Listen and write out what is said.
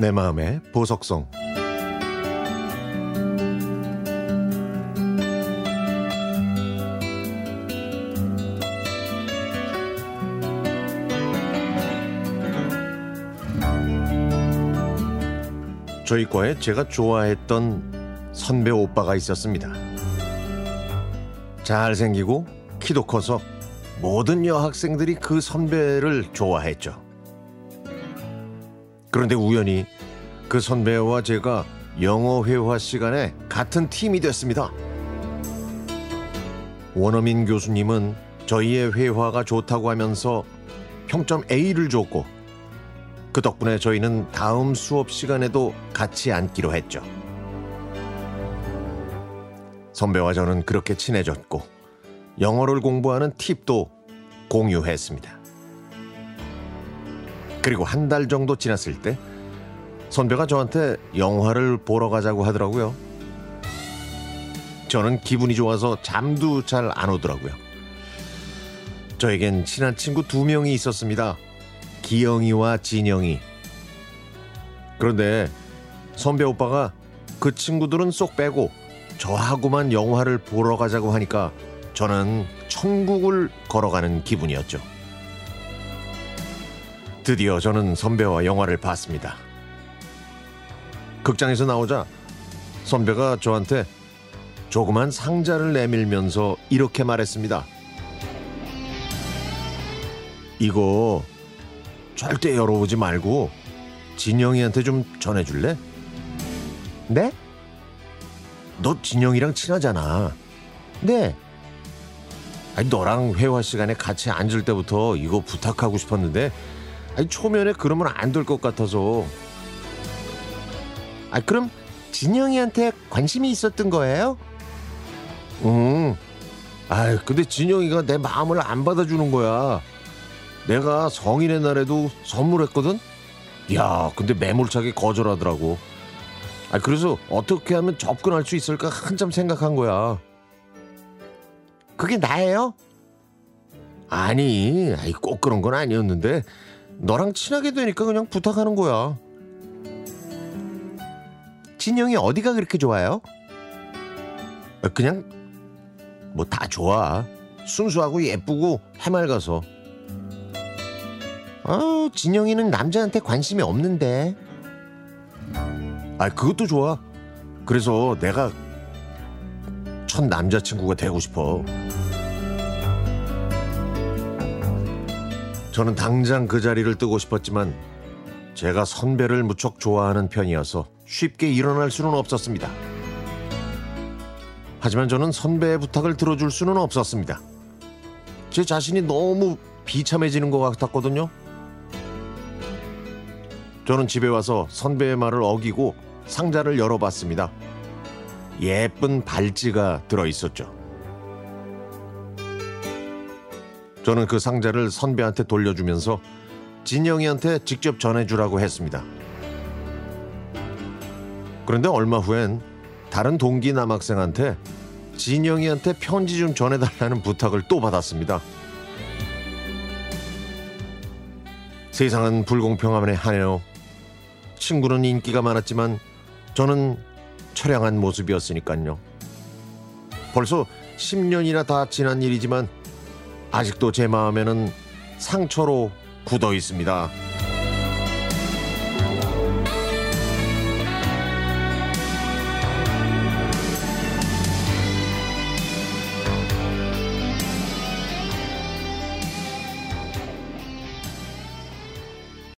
내 마음의 보석성 저희 과에 제가 좋아했던 선배 오빠가 있었습니다. 잘생기고 키도 커서 모든 여학생들이 그 선배를 좋아했죠. 그런데 우연히 그 선배와 제가 영어 회화 시간에 같은 팀이 됐습니다. 원어민 교수님은 저희의 회화가 좋다고 하면서 평점 A를 줬고 그 덕분에 저희는 다음 수업 시간에도 같이 앉기로 했죠. 선배와 저는 그렇게 친해졌고 영어를 공부하는 팁도 공유했습니다. 그리고 한 달 정도 지났을 때 선배가 저한테 영화를 보러 가자고 하더라고요. 저는 기분이 좋아서 잠도 잘 안 오더라고요. 저에겐 친한 친구 두 명이 있었습니다. 기영이와 진영이. 그런데 선배 오빠가 그 친구들은 쏙 빼고 저하고만 영화를 보러 가자고 하니까 저는 천국을 걸어가는 기분이었죠. 드디어 저는 선배와 영화를 봤습니다. 극장에서 나오자 선배가 저한테 조그만 상자를 내밀면서 이렇게 말했습니다. 이거 절대 열어보지 말고 진영이한테 좀 전해줄래? 네? 너 진영이랑 친하잖아. 네. 아니 너랑 회화 시간에 같이 앉을 때부터 이거 부탁하고 싶었는데 아니 초면에 그러면 안 될 것 같아서. 아 그럼 진영이한테 관심이 있었던 거예요? 응. 아 근데 진영이가 내 마음을 안 받아주는 거야. 내가 성인의 날에도 선물했거든. 야 근데 매몰차게 거절하더라고. 아 그래서 어떻게 하면 접근할 수 있을까 한참 생각한 거야. 그게 나예요? 아니, 꼭 그런 건 아니었는데 너랑 친하게 되니까 그냥 부탁하는 거야. 진영이 어디가 그렇게 좋아요? 아, 그냥 뭐 다 좋아. 순수하고 예쁘고 해맑아서. 아, 진영이는 남자한테 관심이 없는데. 아, 그것도 좋아. 그래서 내가 첫 남자친구가 되고 싶어. 저는 당장 그 자리를 뜨고 싶었지만 제가 선배를 무척 좋아하는 편이어서 쉽게 일어날 수는 없었습니다. 하지만 저는 선배의 부탁을 들어줄 수는 없었습니다. 제 자신이 너무 비참해지는 것 같았거든요. 저는 집에 와서 선배의 말을 어기고 상자를 열어봤습니다. 예쁜 발찌가 들어 있었죠. 저는 그 상자를 선배한테 돌려주면서 진영이한테 직접 전해주라고 했습니다. 그런데 얼마 후엔 다른 동기 남학생한테 진영이한테 편지 좀 전해달라는 부탁을 또 받았습니다. 세상은 불공평함에 하네요. 친구는 인기가 많았지만 저는 처량한 모습이었으니까요. 벌써 10년이나 다 지난 일이지만 아직도 제 마음에는 상처로 굳어 있습니다.